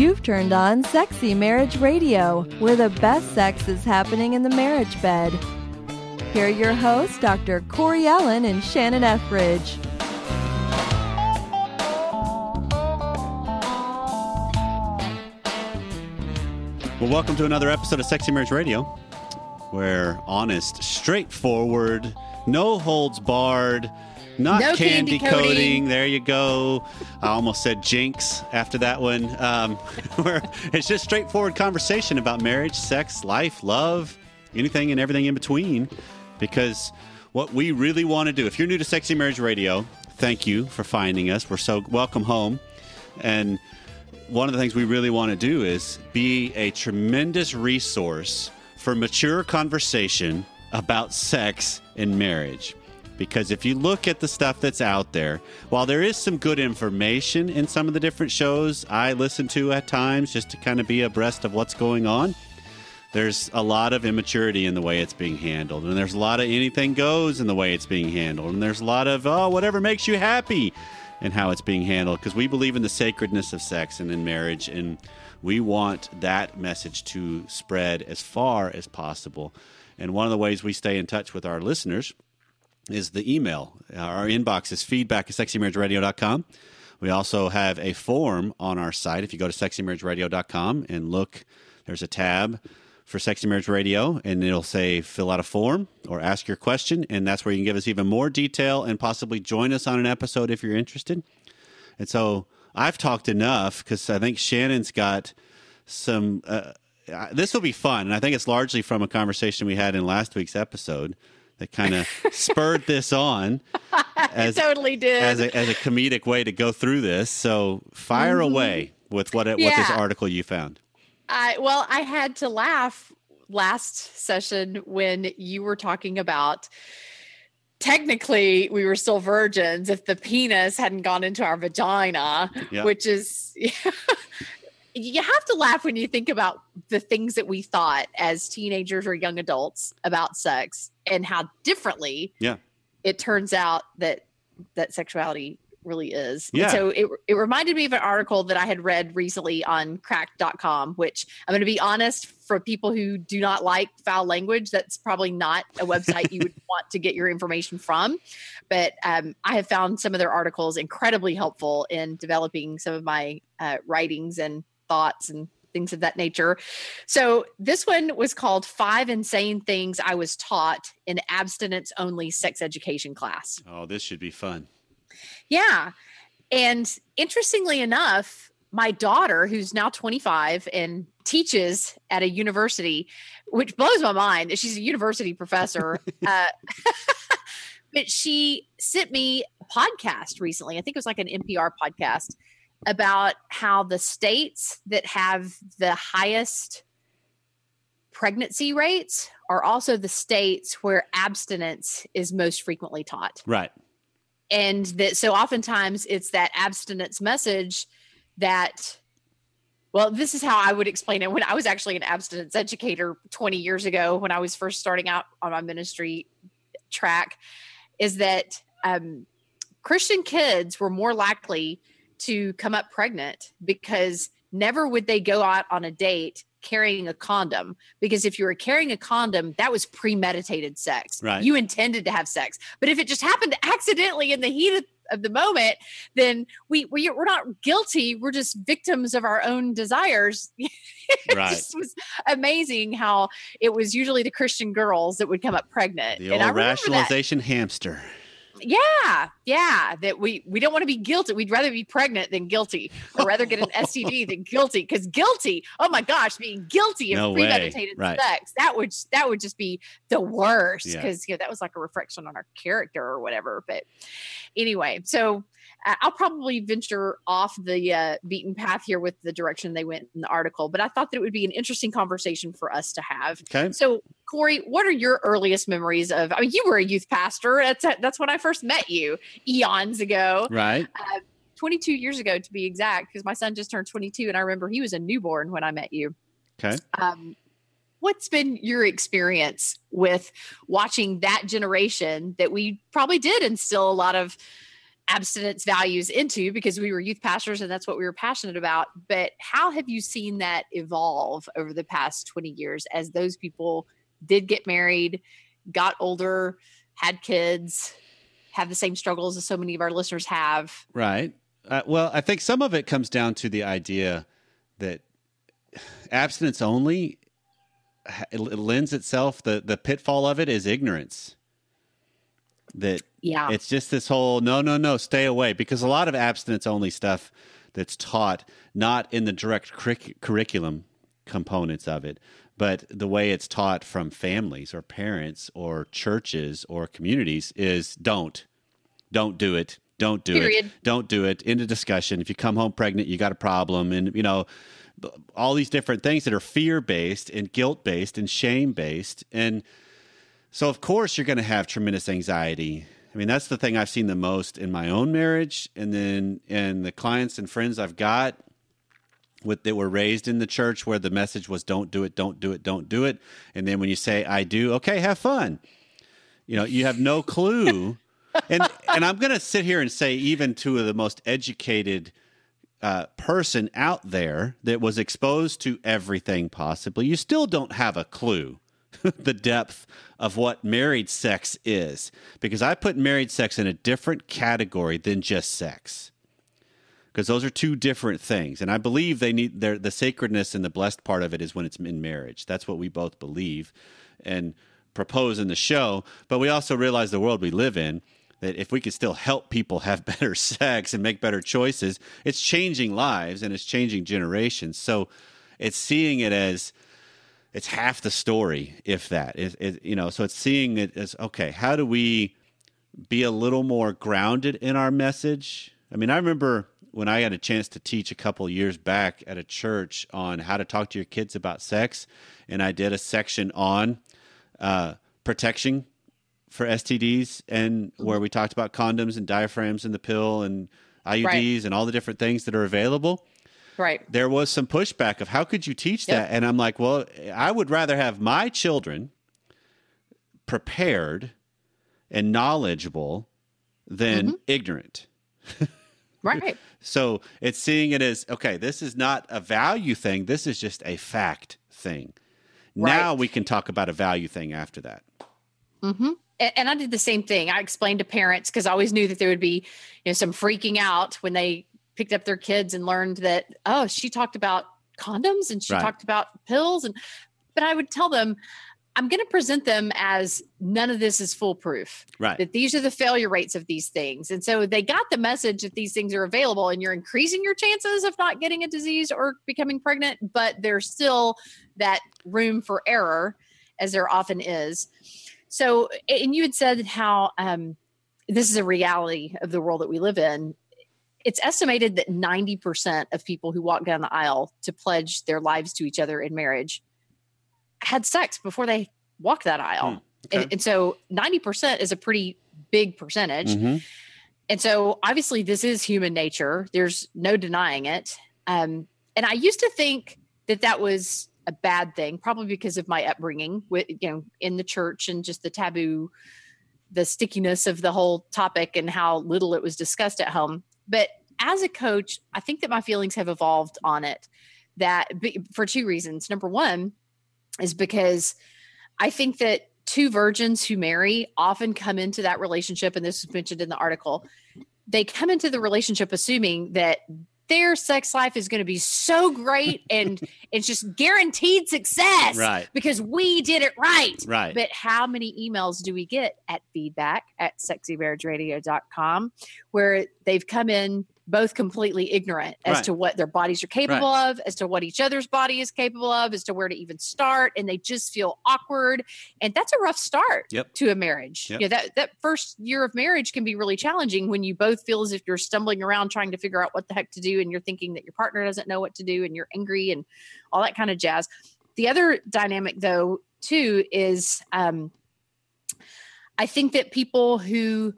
You've turned on Sexy Marriage Radio, where the best sex is happening in the marriage bed. Here are your hosts, Dr. Corey Allen and Shannon Ethridge. Well, welcome to another episode of Sexy Marriage Radio, where honest, straightforward, no holds barred, not No candy, candy coating. coating. There you go. I almost said jinx after that one. Um, it's just straightforward conversation about marriage, sex, life, love, anything and everything in between. Because what we really want to do, if you're new to Sexy Marriage Radio, thank you for finding us. We're so welcome home. And one of the things we really want to do is be a tremendous resource for mature conversation about sex and marriage. Because if you look at the stuff that's out there, while there is some good information in some of the different shows I listen to at times just to kind of be abreast of what's going on, there's a lot of immaturity in the way it's being handled. And there's a lot of anything goes in the way it's being handled. And there's a lot of, oh, whatever makes you happy and how it's being handled because we believe in the sacredness of sex and in marriage and we want that message to spread as far as possible and one of the ways we stay in touch with our listeners is the email our inbox is feedback at sexymarriageradio.com we also have a form on our site if you go to sexymarriageradio.com and look there's a tab for Sexy Marriage Radio, and it'll say fill out a form or ask your question, and that's where you can give us even more detail and possibly join us on an episode if you're interested. And so I've talked enough because I think Shannon's got some. Uh, uh, this will be fun, and I think it's largely from a conversation we had in last week's episode that kind of spurred this on as totally did. as a, as a comedic way to go through this. So fire mm-hmm. away with what it, what this article you found. I, well, I had to laugh last session when you were talking about technically we were still virgins if the penis hadn't gone into our vagina, Yeah. which is. You have to laugh when you think about the things that we thought as teenagers or young adults about sex and how differently Yeah. it turns out that that sexuality really is. And Yeah. so it, it reminded me of an article that I had read recently on Cracked.com, which I'm going to be honest for people who do not like foul language, that's probably not a website you would want to get your information from. But um, I have found some of their articles incredibly helpful in developing some of my uh, writings and thoughts and things of that nature. So this one was called Five Insane Things I Was Taught in Abstinence Only Sex Education Class. Oh, this should be fun. Yeah. And interestingly enough, my daughter, who's now 25 and teaches at a university, which blows my mind, that she's a university professor. uh, but she sent me a podcast recently. I think it was like an NPR podcast about how the states that have the highest pregnancy rates are also the states where abstinence is most frequently taught Right. and that so oftentimes it's that abstinence message that well this is how i would explain it when i was actually an abstinence educator 20 years ago when i was first starting out on my ministry track is that um, christian kids were more likely to come up pregnant because never would they go out on a date carrying a condom. Because if you were carrying a condom that was premeditated sex. Right. you intended to have sex. But if it just happened accidentally in the heat of, of the moment then we, we we're not guilty. We're just victims of our own desires. It Right. just was amazing how it was usually the christian girls that would come up pregnant. The and old remember that. rationalization hamster. Yeah, yeah. That we we don't want to be guilty. We'd rather be pregnant than guilty, or rather get an STD than guilty. Because guilty, oh my gosh, being guilty of No premeditated Right. sex that would that would just be the worst. Yeah. Because you know that was like a reflection on our character or whatever. But anyway, so I'll probably venture off the uh, beaten path here with the direction they went in the article. But I thought that it would be an interesting conversation for us to have. Okay. So, Corey, what are your earliest memories of? I mean, you were a youth pastor. That's that's when I first met you eons ago, Right. 22 years ago to be exact, because my son just turned 22, and I remember he was a newborn when I met you. Okay. Um, what's been your experience with watching that generation that we probably did instill a lot of abstinence values into because we were youth pastors and that's what we were passionate about. But how have you seen that evolve over the past 20 years as those people did get married, got older, had kids, have the same struggles as so many of our listeners have? Right. Uh, well, I think some of it comes down to the idea that abstinence only it lends itself the the pitfall of it is ignorance that yeah it's just this whole no no no stay away because a lot of abstinence only stuff that's taught not in the direct curriculum components of it but the way it's taught from families or parents or churches or communities is don't don't do it don't do Period. it don't do it in a discussion if you come home pregnant you got a problem and you know all these different things that are fear based and guilt based and shame based and so, of course, you're going to have tremendous anxiety. I mean, that's the thing I've seen the most in my own marriage, and then in the clients and friends I've got with that were raised in the church where the message was "Don't do it, don't do it, don't do it," and then when you say "I do," okay, have fun. You know, you have no clue, and and I'm going to sit here and say, even to the most educated uh, person out there that was exposed to everything possibly, you still don't have a clue the depth of what married sex is because I put married sex in a different category than just sex. Because those are two different things. And I believe they need the sacredness and the blessed part of it is when it's in marriage. That's what we both believe and propose in the show. But we also realize the world we live in that if we could still help people have better sex and make better choices, it's changing lives and it's changing generations. So it's seeing it as it's half the story, if that. It, it, you know, so it's seeing it as okay. How do we be a little more grounded in our message? I mean, I remember when I had a chance to teach a couple years back at a church on how to talk to your kids about sex, and I did a section on uh, protection for STDs, and where we talked about condoms and diaphragms and the pill and IUDs right. and all the different things that are available. Right. There was some pushback of how could you teach yep. that? And I'm like, well, I would rather have my children prepared and knowledgeable than mm-hmm. ignorant. right. So it's seeing it as okay, this is not a value thing, this is just a fact thing. Right. Now we can talk about a value thing after that. Mm-hmm. And I did the same thing. I explained to parents because I always knew that there would be, you know, some freaking out when they picked up their kids and learned that oh she talked about condoms and she right. talked about pills. And but i would tell them i'm going to present them as none of this is foolproof. Right. That these are the failure rates of these things. And so they got the message that these things are available and you're increasing your chances of not getting a disease or becoming pregnant but there's still that room for error as there often is. So and you had said how um, this is a reality of the world that we live in it's estimated that 90% of people who walk down the aisle to pledge their lives to each other in marriage had sex before they walked that aisle. Hmm, okay. and, and, so 90% is a pretty big percentage. Mm-hmm. And so obviously this is human nature. There's no denying it. Um, and I used to think that that was a bad thing, probably because of my upbringing with, you know, in the church and just the taboo, the stickiness of the whole topic and how little it was discussed at home. But as a coach, I think that my feelings have evolved on it that for two reasons. Number one is because I think that two virgins who marry often come into that relationship, and this was mentioned in the article, they come into the relationship assuming that their sex life is going to be so great and it's just guaranteed success right. because we did it right. Right. But how many emails do we get at feedback at sexymarriageradio.com where they've come in both completely ignorant as right. to what their bodies are capable right. of, as to what each other's body is capable of, as to where to even start, and they just feel awkward. And that's a rough start yep. to a marriage. Yep. Yeah, that that first year of marriage can be really challenging when you both feel as if you're stumbling around trying to figure out what the heck to do, and you're thinking that your partner doesn't know what to do, and you're angry and all that kind of jazz. The other dynamic, though, too, is um, I think that people who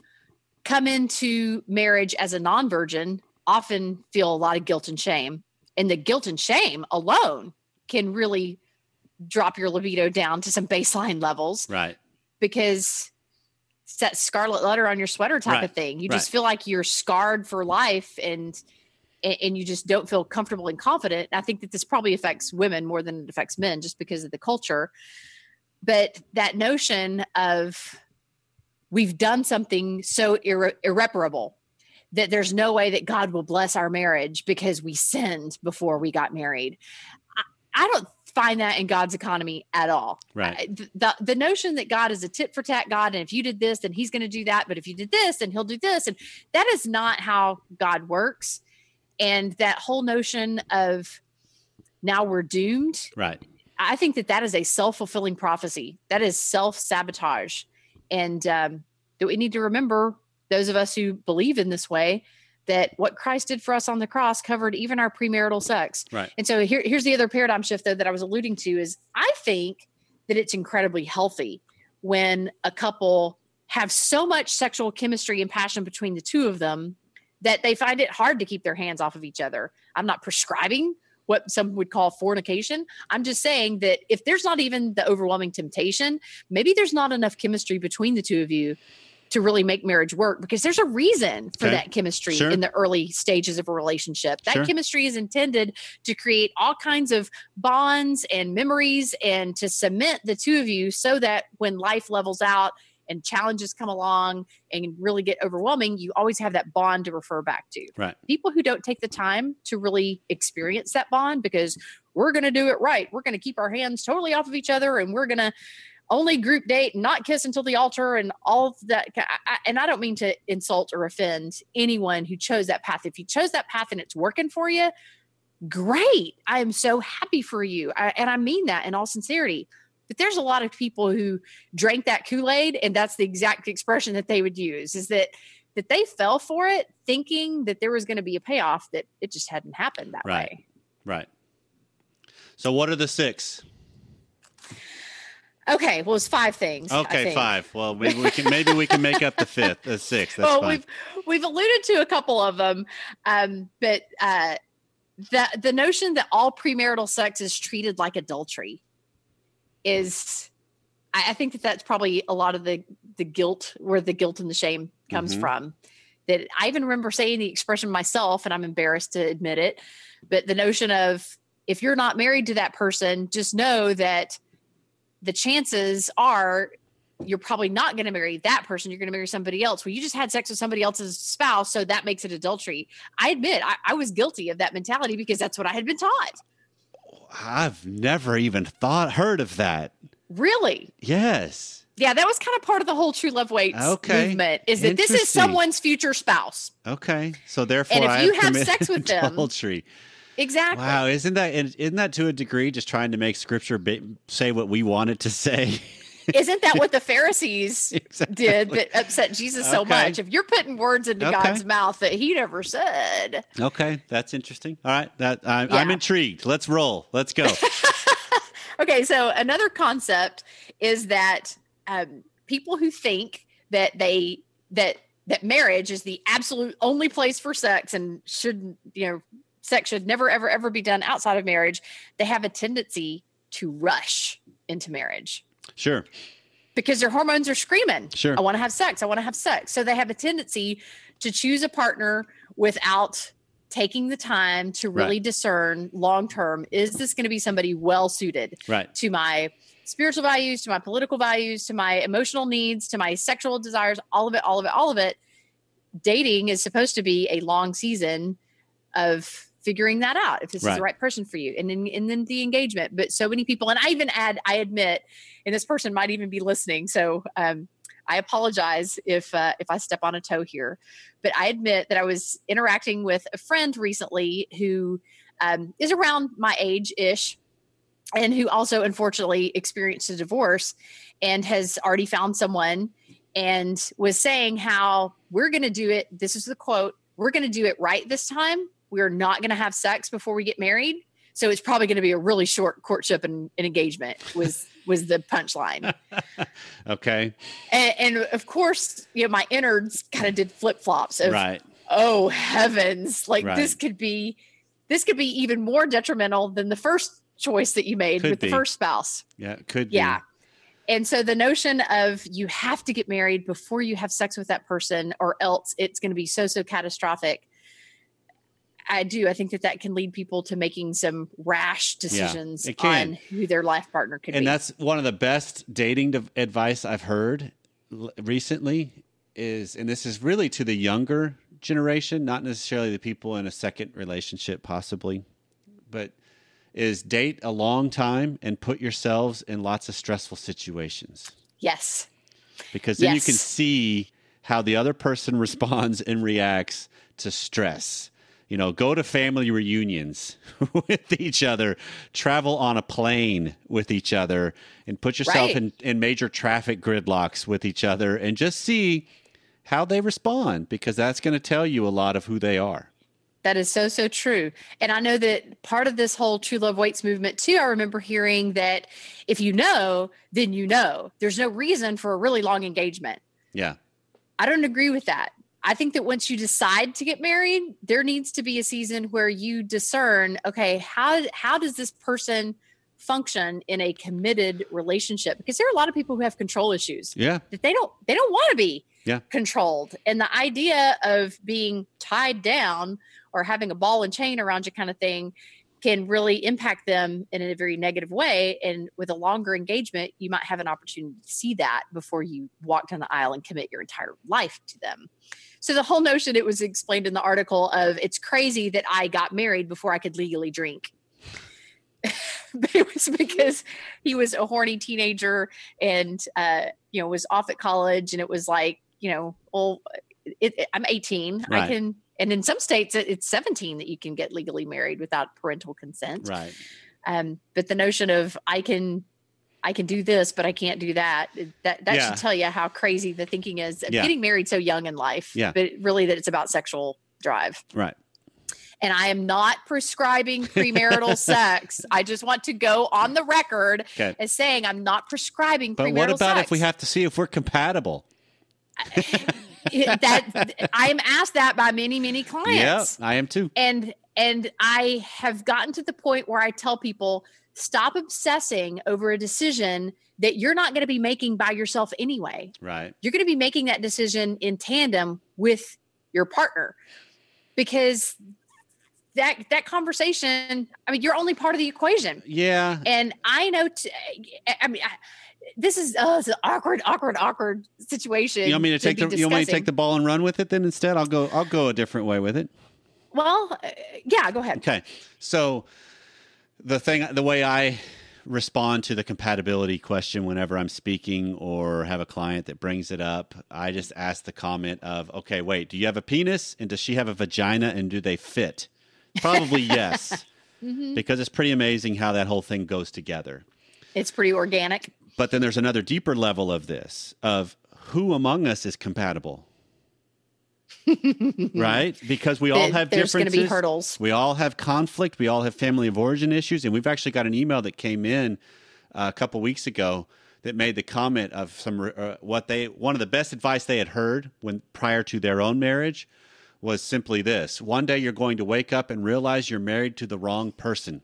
come into marriage as a non virgin often feel a lot of guilt and shame. And the guilt and shame alone can really drop your libido down to some baseline levels. Right. Because it's that scarlet letter on your sweater type Right, of thing. You right. just feel like you're scarred for life and and and you just don't feel comfortable and confident. I think that this probably affects women more than it affects men just because of the culture. But that notion of we've done something so irre- irreparable that there's no way that God will bless our marriage because we sinned before we got married. I, I don't find that in God's economy at all. Right. I- the the notion that God is a tit for tat God, and if you did this, then He's going to do that. But if you did this, then He'll do this, and that is not how God works. And that whole notion of now we're doomed. Right. I think that that is a self fulfilling prophecy. That is self sabotage, and um, that we need to remember those of us who believe in this way that what Christ did for us on the cross covered even our premarital sex. Right. And so here, here's the other paradigm shift though that I was alluding to is I think that it's incredibly healthy when a couple have so much sexual chemistry and passion between the two of them that they find it hard to keep their hands off of each other. I'm not prescribing what some would call fornication. I'm just saying that if there's not even the overwhelming temptation, maybe there's not enough chemistry between the two of you to really make marriage work because there's a reason for Okay. that chemistry Sure. in the early stages of a relationship. That Sure. chemistry is intended to create all kinds of bonds and memories and to cement the two of you so that when life levels out and challenges come along and really get overwhelming, you always have that bond to refer back to. Right. People who don't take the time to really experience that bond because we're going to do it right. We're going to keep our hands totally off of each other and we're going to only group date and not kiss until the altar and all of that. I- and I don't mean to insult or offend anyone who chose that path. If you chose that path and it's working for you, great. I am so happy for you. I, and I mean that in all sincerity. But there's a lot of people who drank that Kool-Aid and that's the exact expression that they would use is that that they fell for it thinking that there was going to be a payoff that it just hadn't happened that Right. way. Right. So what are the six? Okay, well it's five things. I Okay, five. Well, maybe we can maybe we can make up the fifth, the sixth. That's well, fine. we've we've alluded to a couple of them, um, but uh, the the notion that all premarital sex is treated like adultery is, I, I think that that's probably a lot of the the guilt where the guilt and the shame comes Mhm. from. That I even remember saying the expression myself, and I'm embarrassed to admit it, but the notion of if you're not married to that person, just know that the chances are you're probably not going to marry that person. You're going to marry somebody else. Well, you just had sex with somebody else's spouse, so that makes it adultery. I admit I, I was guilty of that mentality because that's what I had been taught. I've never even thought heard of that. Really? Yes. Yeah, that was kind of part of the whole true love waits Okay. movement. Is that this is someone's future spouse? Okay. So therefore, And if I you have committed sex with them- adultery. Exactly. Wow, isn't that isn't that to a degree just trying to make Scripture say what we want it to say? Isn't that what the Pharisees Exactly. did that upset Jesus so much? If you're putting words into Okay. God's mouth that He never said, Okay, that's interesting. All right, that I'm, I'm intrigued. Let's roll. Let's go. Okay, so another concept is that um, people who think that they that that marriage is the absolute only place for sex and should you know sex should never ever ever be done outside of marriage. They have a tendency to rush into marriage sure. because their hormones are screaming. Sure. I want to have sex. I want to have sex. So they have a tendency to choose a partner without taking the time to really discern long term is this going to be somebody well suited Right. to my spiritual values, to my political values, to my emotional needs, to my sexual desires, all of it, all of it, all of it. Dating is supposed to be a long season of figuring that out if this is the right. person for you. And then and then the engagement. But so many people and i even add i admit and this person might even be listening. So um i apologize if uh, if i step on a toe here. But i admit that i was interacting with a friend recently who um, is around my age ish and who also unfortunately experienced a divorce and has already found someone and was saying how we're going to do it. This is the quote. We're going to do it right this time we're not going to have sex before we get married so it's probably going to be a really short courtship and, and engagement was was the punchline Okay. and, and of course you know my innards kind of did flip-flops of Right. oh heavens like Right. this could be this could be even more detrimental than the first choice that you made Could with be. the first spouse Yeah. it Could be. yeah And so the notion of you have to get married before you have sex with that person or else it's going to be so, so catastrophic. I do. I think that that can lead people to making some rash decisions can. on who their life partner could and be. And that's one of the best dating advice I've heard l- recently is, and this is really to the younger generation, not necessarily the people in a second relationship, possibly, but is date a long time and put yourselves in lots of stressful situations yes. because then you can see how the other person responds and reacts to stress. You know, go to family reunions with each other, travel on a plane with each other, and put yourself Right. in, in major traffic gridlocks with each other and just see how they respond because that's going to tell you a lot of who they are. That is so, so true. And I know that part of this whole True Love Waits movement, too, I remember hearing that if you know, then you know. There's no reason for a really long engagement. Yeah. I don't agree with that. I think that once you decide to get married, there needs to be a season where you discern, okay, how how does this person function in a committed relationship? Because there are a lot of people who have control issues Yeah. that they don't they don't want to be Yeah. controlled. And the idea of being tied down or having a ball and chain around you kind of thing can really impact them in a very negative way. And with a longer engagement, you might have an opportunity to see that before you walk down the aisle and commit your entire life to them. So the whole notion it was explained in the article of it's crazy that I got married before I could legally drink. but it was because he was a horny teenager and uh, you know was off at college and it was like you know well it, it- i'm 18 Right. i can and in some states it- it's 17 that you can get legally married without parental consent Right. um, but the notion of i can i can do this but i can't do that that that Yeah. should tell you how crazy the thinking is of Yeah. getting married so young in life Yeah. but really that it's about sexual drive Right. and I am not prescribing premarital sex. I just want to go on the record Okay. as saying I'm not prescribing But what about sex. if we have to see if we're compatible? That I am asked that by many, many clients. Yeah. I am too. And and I have gotten to the point where I tell people stop obsessing over a decision that you're not going to be making by yourself anyway. Right. You're going to be making that decision in tandem with your partner because that that conversation, I mean, you're only part of the equation. Yeah. And I know, t- I mean, I, this is uh, it's an awkward, awkward, awkward situation. You want me to take be the you want me to take the ball and run with it then instead? I'll go I'll go a different way with it. Well, uh, yeah, go ahead. Okay. So the thing the way I respond to the compatibility question whenever I'm speaking or have a client that brings it up, I just ask the comment of, "Okay, wait, do you have a penis and does she have a vagina and do they fit?" Probably yes. Mhm. Because it's pretty amazing how that whole thing goes together. It's pretty organic. But then there's another deeper level of this of who among us is compatible. Right? Because we all have there's going to be hurdles. We all have conflict. We all have family of origin issues. And we've actually got an email that came in uh, a couple weeks ago that made the comment of some uh, what they one of the best advice they had heard when prior to their own marriage was simply this: one day you're going to wake up and realize you're married to the wrong person.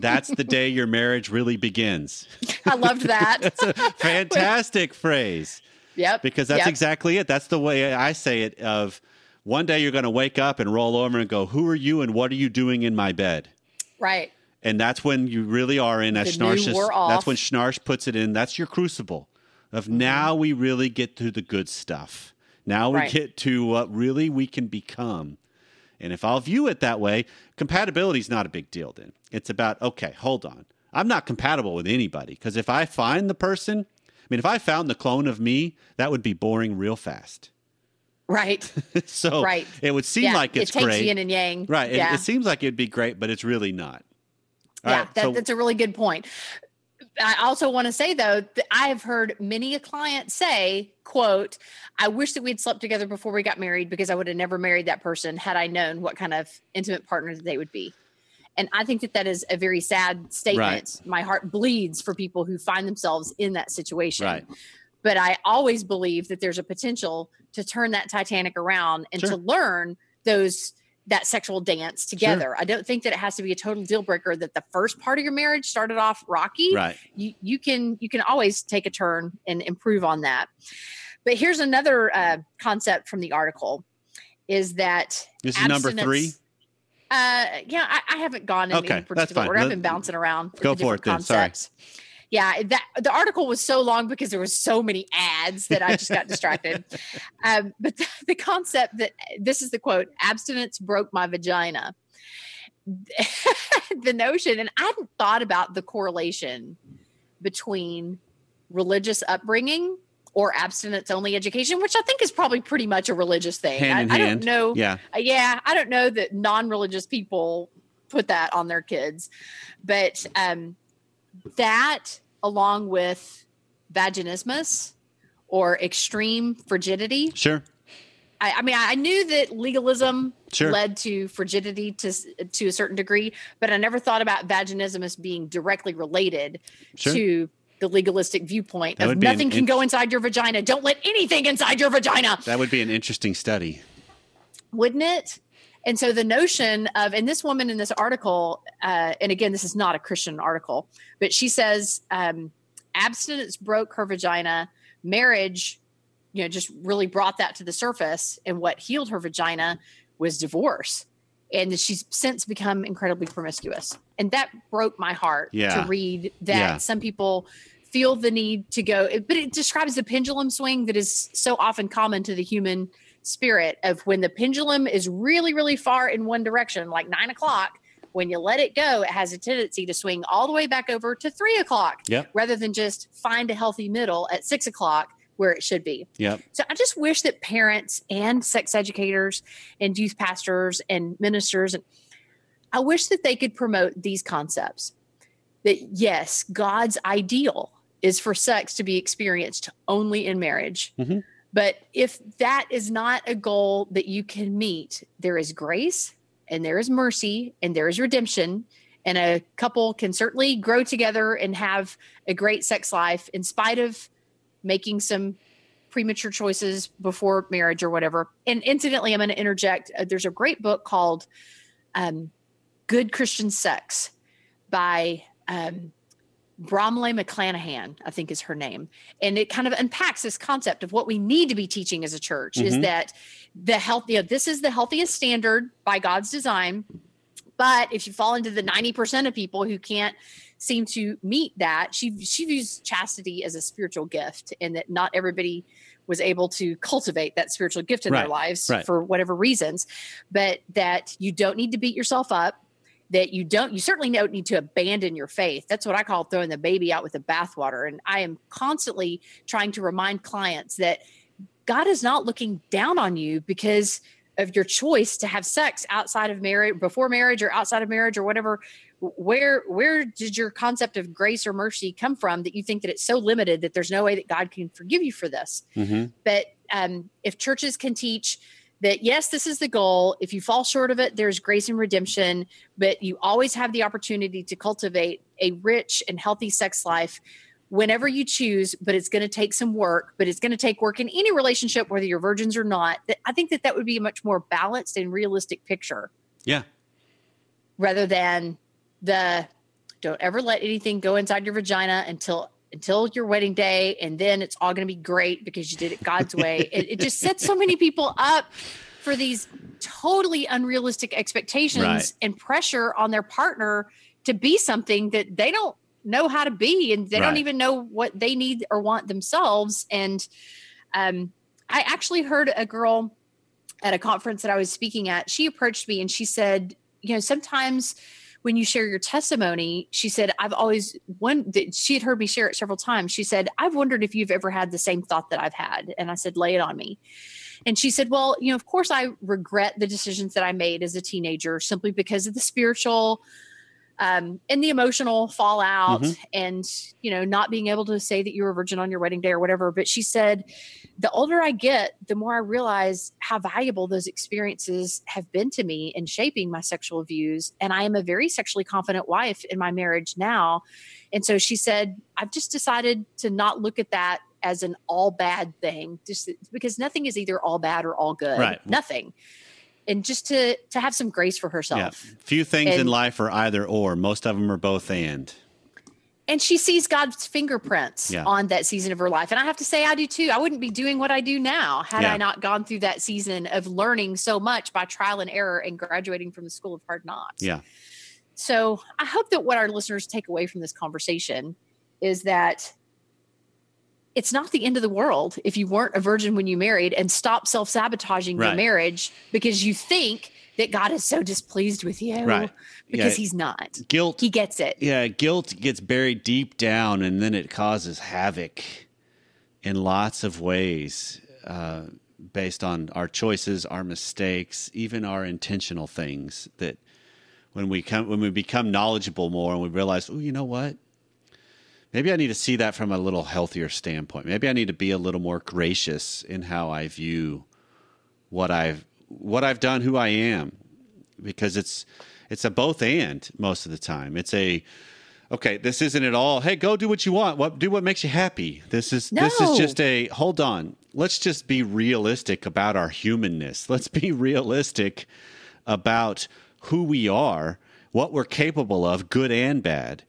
That's the day your marriage really begins. I loved that. It's a fantastic phrase yep. because that's yep. exactly it. That's the way I say it. Of one day you're going to wake up and roll over and go, "Who are you and what are you doing in my bed?" right. And that's when you really are in as The new Schnarch. is- we're off. That's when Schnarch puts it in. That's your crucible of Mm-hmm. now we really get to the good stuff. Now we Right. get to what really we can become. And if I'll view it that way, compatibility is not a big deal. Then it's about okay, hold on. I'm not compatible with anybody because if I find the person, I mean, if I found the clone of me, that would be boring real fast. Right. so Right. it would seem yeah. like it's it takes great. yin and yang. right. It, Yeah. it seems like it'd be great, but it's really not. All yeah, right, that, so- that's a really good point. I also want to say though that I have heard many a client say, "quote I wish that we'd slept together before we got married because I would have never married that person had I known what kind of intimate partner they would be." And I think that that is a very sad statement. My heart bleeds for people who find themselves in that situation. Right. But I always believe that there's a potential to turn that Titanic around and Sure. to learn those that sexual dance together. Sure. I don't think that it has to be a total deal breaker that the first part of your marriage started off rocky. Right. You you can you can always take a turn and improve on that. But here's another uh, concept from the article: is that this is number three. Uh, yeah, I, I haven't gone in okay, any particular order. I've been bouncing around. Go for it then. Concepts. Sorry yeah that the article was so long because there was so many ads that i just got distracted um, but the, the, concept that this is the quote abstinence broke my vagina the notion and i hadn't thought about the correlation between religious upbringing or abstinence only education, which I think is probably pretty much a religious thing. Hand I, I don't know. Yeah. Uh, yeah. I don't know that non religious people put that on their kids. But um, that along with vaginismus or extreme frigidity. Sure. I, I, mean, I knew that legalism sure. led to frigidity to to a certain degree, but I never thought about vaginismus being directly related sure. to the legalistic viewpoint that of nothing can go inside your vagina. Don't let anything inside your vagina. That would be an interesting study, wouldn't it? And so the notion of, and this woman in this article, uh, and again, this is not a Christian article, but she says um, abstinence broke her vagina. Marriage, you know, just really brought that to the surface. And what healed her vagina was divorce. And she's since become incredibly promiscuous. And that broke my heart yeah. to read that yeah. some people feel the need to go, but it describes the pendulum swing that is so often common to the human spirit of when the pendulum is really, really far in one direction, like nine o'clock, when you let it go, it has a tendency to swing all the way back over to three o'clock yep. rather than just find a healthy middle at six o'clock where it should be. Yep. So I just wish that parents and sex educators and youth pastors and ministers and I wish that they could promote these concepts. That yes, God's ideal is for sex to be experienced only in marriage. Mm-hmm. But if that is not a goal that you can meet, there is grace and there is mercy and there is redemption. And a couple can certainly grow together and have a great sex life in spite of making some premature choices before marriage or whatever. And incidentally, I'm going to interject. Uh, there's a great book called um, Good Christian Sex by um, Bromleigh McCleneghan, I think is her name. And it kind of unpacks this concept of what we need to be teaching as a church mm-hmm. is that the health, you know, this is the healthiest standard by God's design. But if you fall into the 90% of people who can't seem to meet that, she she views chastity as a spiritual gift and that not everybody was able to cultivate that spiritual gift in right. their lives right. for whatever reasons, but that you don't need to beat yourself up that you don't you certainly don't need to abandon your faith that's what i call throwing the baby out with the bathwater and i am constantly trying to remind clients that god is not looking down on you because of your choice to have sex outside of marriage before marriage or outside of marriage or whatever where where did your concept of grace or mercy come from that you think that it's so limited that there's no way that god can forgive you for this mm-hmm. but um, if churches can teach that yes, this is the goal. If you fall short of it, there's grace and redemption, but you always have the opportunity to cultivate a rich and healthy sex life whenever you choose, but it's going to take some work, but it's going to take work in any relationship, whether you're virgins or not. I think that that would be a much more balanced and realistic picture. Yeah. Rather than the don't ever let anything go inside your vagina until until your wedding day and then it's all going to be great because you did it God's way. it, it, just sets so many people up for these totally unrealistic expectations right. and pressure on their partner to be something that they don't know how to be and they right. don't even know what they need or want themselves and um, I actually heard a girl at a conference that I was speaking at she approached me and she said you know sometimes when you share your testimony, she said, I've always one she had heard me share it several times. She said, I've wondered if you've ever had the same thought that I've had. And I said, lay it on me. And she said, Well, you know, of course I regret the decisions that I made as a teenager simply because of the spiritual um, and the emotional fallout Mhm. and you know not being able to say that you were a virgin on your wedding day or whatever. But she said the older i get the more i realize how valuable those experiences have been to me in shaping my sexual views. And i am a very sexually confident wife in my marriage now. And so she said i've just decided to not look at that as an all bad thing just because nothing is either all bad or all good. Right. nothing and just to to have some grace for herself. Yeah. Few things in life are either or. Most of them are both and. And she sees God's fingerprints Yeah. on that season of her life. And I have to say, I do too. I wouldn't be doing what I do now had Yeah. I not gone through that season of learning so much by trial and error and graduating from the School of Hard Knocks. Yeah. So I hope that what our listeners take away from this conversation is that it's not the end of the world if you weren't a virgin when you married and stop self sabotaging your marriage because you think that God is so displeased with you. Right. Because Yeah. he's not. Guilt He gets it. yeah, guilt gets buried deep down and then it causes havoc in lots of ways uh, based on our choices, our mistakes, even our intentional things that when we come when we become knowledgeable more and we realize, oh, you know what? Maybe I need to see that from a little healthier standpoint. Maybe I need to be a little more gracious in how I view what I've what I've done, who I am, because it's it's a both and most of the time. It's a okay, this isn't at all. Hey, go do what you want. What do what makes you happy. This is this is just a hold on. Let's just be realistic about our humanness. Let's be realistic about who we are, what we're capable of, good and bad,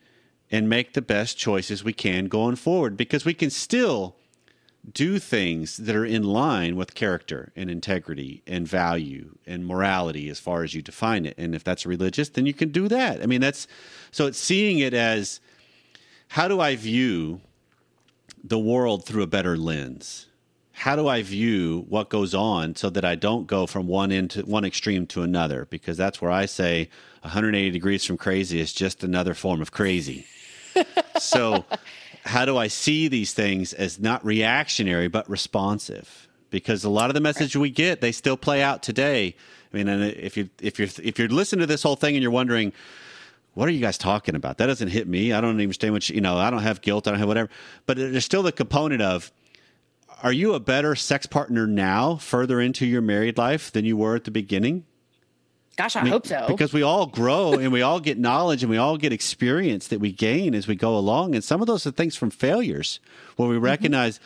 and make the best choices we can going forward because we can still do things that are in line with character and integrity and value and morality as far as you define it. And if that's religious, then you can do that. I mean, that's so it's seeing it as how do I view the world through a better lens? How do I view what goes on so that I don't go from one end to one extreme to another? Because that's where I say 180 degrees from crazy is just another form of crazy. So how do I see these things as not reactionary but responsive? Because a lot of the message we get, they still play out today. I mean, and if you if you're if you're listening to this whole thing and you're wondering, what are you guys talking about? That doesn't hit me. I don't understand what you, you know. I don't have guilt. I don't have whatever. But there's still the component of, are you a better sex partner now, further into your married life, than you were at the beginning? Gosh, I, I mean, hope so. Because we all grow and we all get knowledge and we all get experience that we gain as we go along. And some of those are things from failures where we mm-hmm. recognize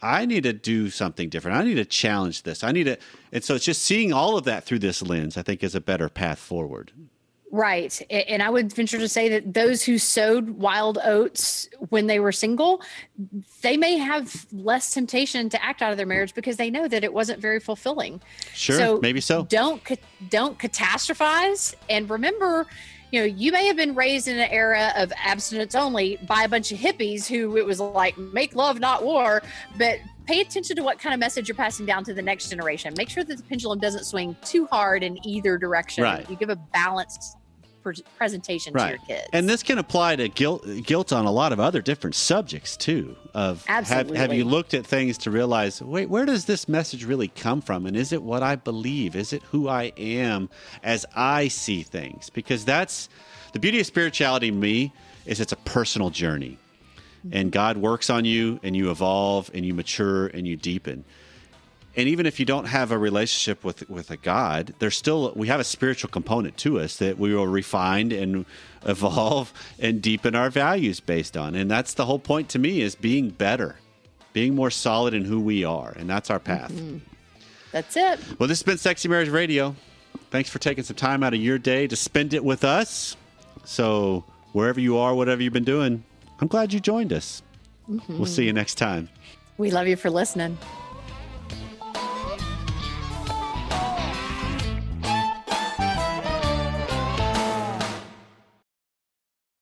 I need to do something different. I need to challenge this. I need to. And so it's just seeing all of that through this lens, I think, is a better path forward. Right. And I would venture to say that those who sowed wild oats when they were single, they may have less temptation to act out of their marriage because they know that it wasn't very fulfilling. Sure, maybe so. Don't don't catastrophize and remember, you know, you may have been raised in an era of abstinence only by a bunch of hippies who it was like make love not war, but pay attention to what kind of message you're passing down to the next generation. Make sure that the pendulum doesn't swing too hard in either direction. Right. You give a balanced pre- presentation to your kids. And this can apply to guilt guilt on a lot of other different subjects too. Of have, have you looked at things to realize, wait, where does this message really come from? And is it what I believe? Is it who I am as I see things? Because that's the beauty of spirituality to me is it's a personal journey. And mm-hmm. God works on you and you evolve and you mature and you deepen and even if you don't have a relationship with with a god there's still we have a spiritual component to us that we will refine and evolve and deepen our values based on. And that's the whole point to me is being better being more solid in who we are. And that's our path. Mm-hmm. That's it. well this has been sexy marriage radio. Thanks for taking some time out of your day to spend it with us. So wherever you are whatever you've been doing i'm glad you joined us. Mm-hmm. We'll see you next time. We love you for listening.